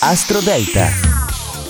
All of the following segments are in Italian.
Astro Delta.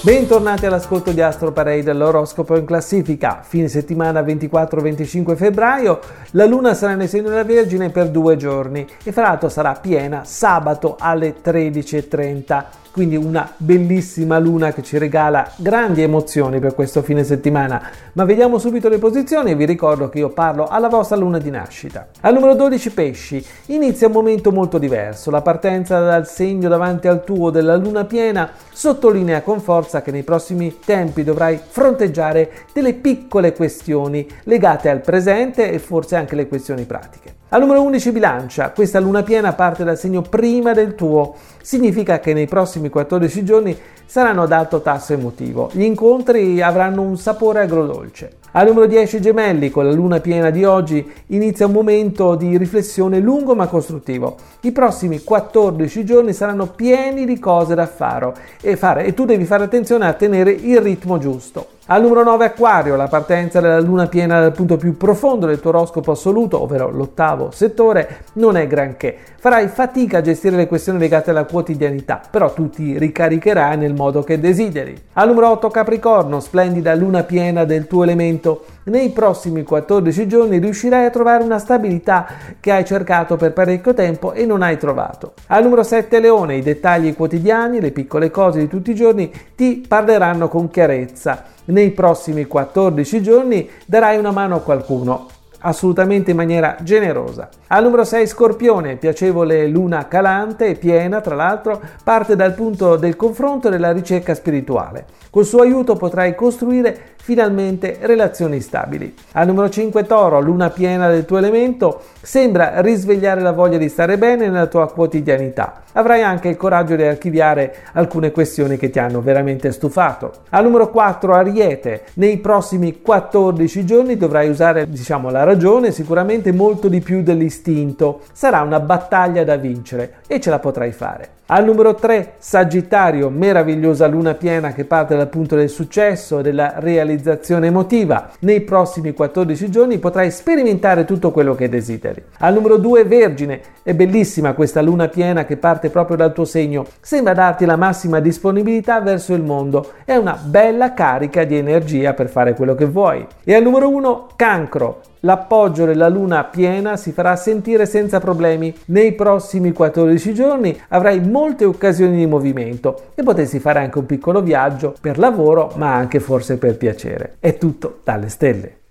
Bentornati all'ascolto di Astro Parade, l'oroscopo in classifica. Fine settimana 24-25 febbraio, la luna sarà nel segno della Vergine per due giorni e fra l'altro sarà piena sabato alle 13.30 quindi una bellissima luna che ci regala grandi emozioni per questo fine settimana. Ma vediamo subito le posizioni e vi ricordo che io parlo alla vostra luna di nascita. Al numero 12 pesci, inizia un momento molto diverso, la partenza dal segno davanti al tuo della luna piena sottolinea con forza che nei prossimi tempi dovrai fronteggiare delle piccole questioni legate al presente e forse anche le questioni pratiche. Al numero 11 bilancia, questa luna piena parte dal segno prima del tuo, significa che nei prossimi 14 giorni saranno ad alto tasso emotivo, gli incontri avranno un sapore agrodolce. Al numero 10 gemelli, con la luna piena di oggi, inizia un momento di riflessione lungo ma costruttivo. I prossimi 14 giorni saranno pieni di cose da fare e, tu devi fare attenzione a tenere il ritmo giusto. Al numero 9 Aquario, la partenza della luna piena dal punto più profondo del tuo oroscopo assoluto, ovvero l'ottavo settore, non è granché. Farai fatica a gestire le questioni legate alla quotidianità, però tu ti ricaricherai nel modo che desideri. Al numero 8 Capricorno, splendida luna piena del tuo elemento, nei prossimi 14 giorni riuscirai a trovare una stabilità che hai cercato per parecchio tempo e non hai trovato. Al numero 7 Leone, i dettagli quotidiani, le piccole cose di tutti i giorni ti parleranno con chiarezza nei prossimi 14 giorni darai una mano a qualcuno assolutamente in maniera generosa. Al numero 6 Scorpione, piacevole luna calante e piena, tra l'altro, parte dal punto del confronto e della ricerca spirituale. Col suo aiuto potrai costruire finalmente relazioni stabili. Al numero 5 Toro, luna piena del tuo elemento, sembra risvegliare la voglia di stare bene nella tua quotidianità. Avrai anche il coraggio di archiviare alcune questioni che ti hanno veramente stufato. Al numero 4 Ariete, nei prossimi 14 giorni dovrai usare, diciamo, la ragione sicuramente molto di più dell'istinto. Sarà una battaglia da vincere e ce la potrai fare. Al numero 3, Sagittario, meravigliosa luna piena che parte dal punto del successo della realizzazione emotiva. Nei prossimi 14 giorni potrai sperimentare tutto quello che desideri. Al numero 2, Vergine, è bellissima questa luna piena che parte proprio dal tuo segno. Sembra darti la massima disponibilità verso il mondo. È una bella carica di energia per fare quello che vuoi. E al numero 1, Cancro, l'appoggio della luna piena si farà sentire senza problemi. Nei prossimi 14 giorni avrai molte occasioni di movimento e potresti fare anche un piccolo viaggio per lavoro, ma anche forse per piacere. È tutto dalle stelle.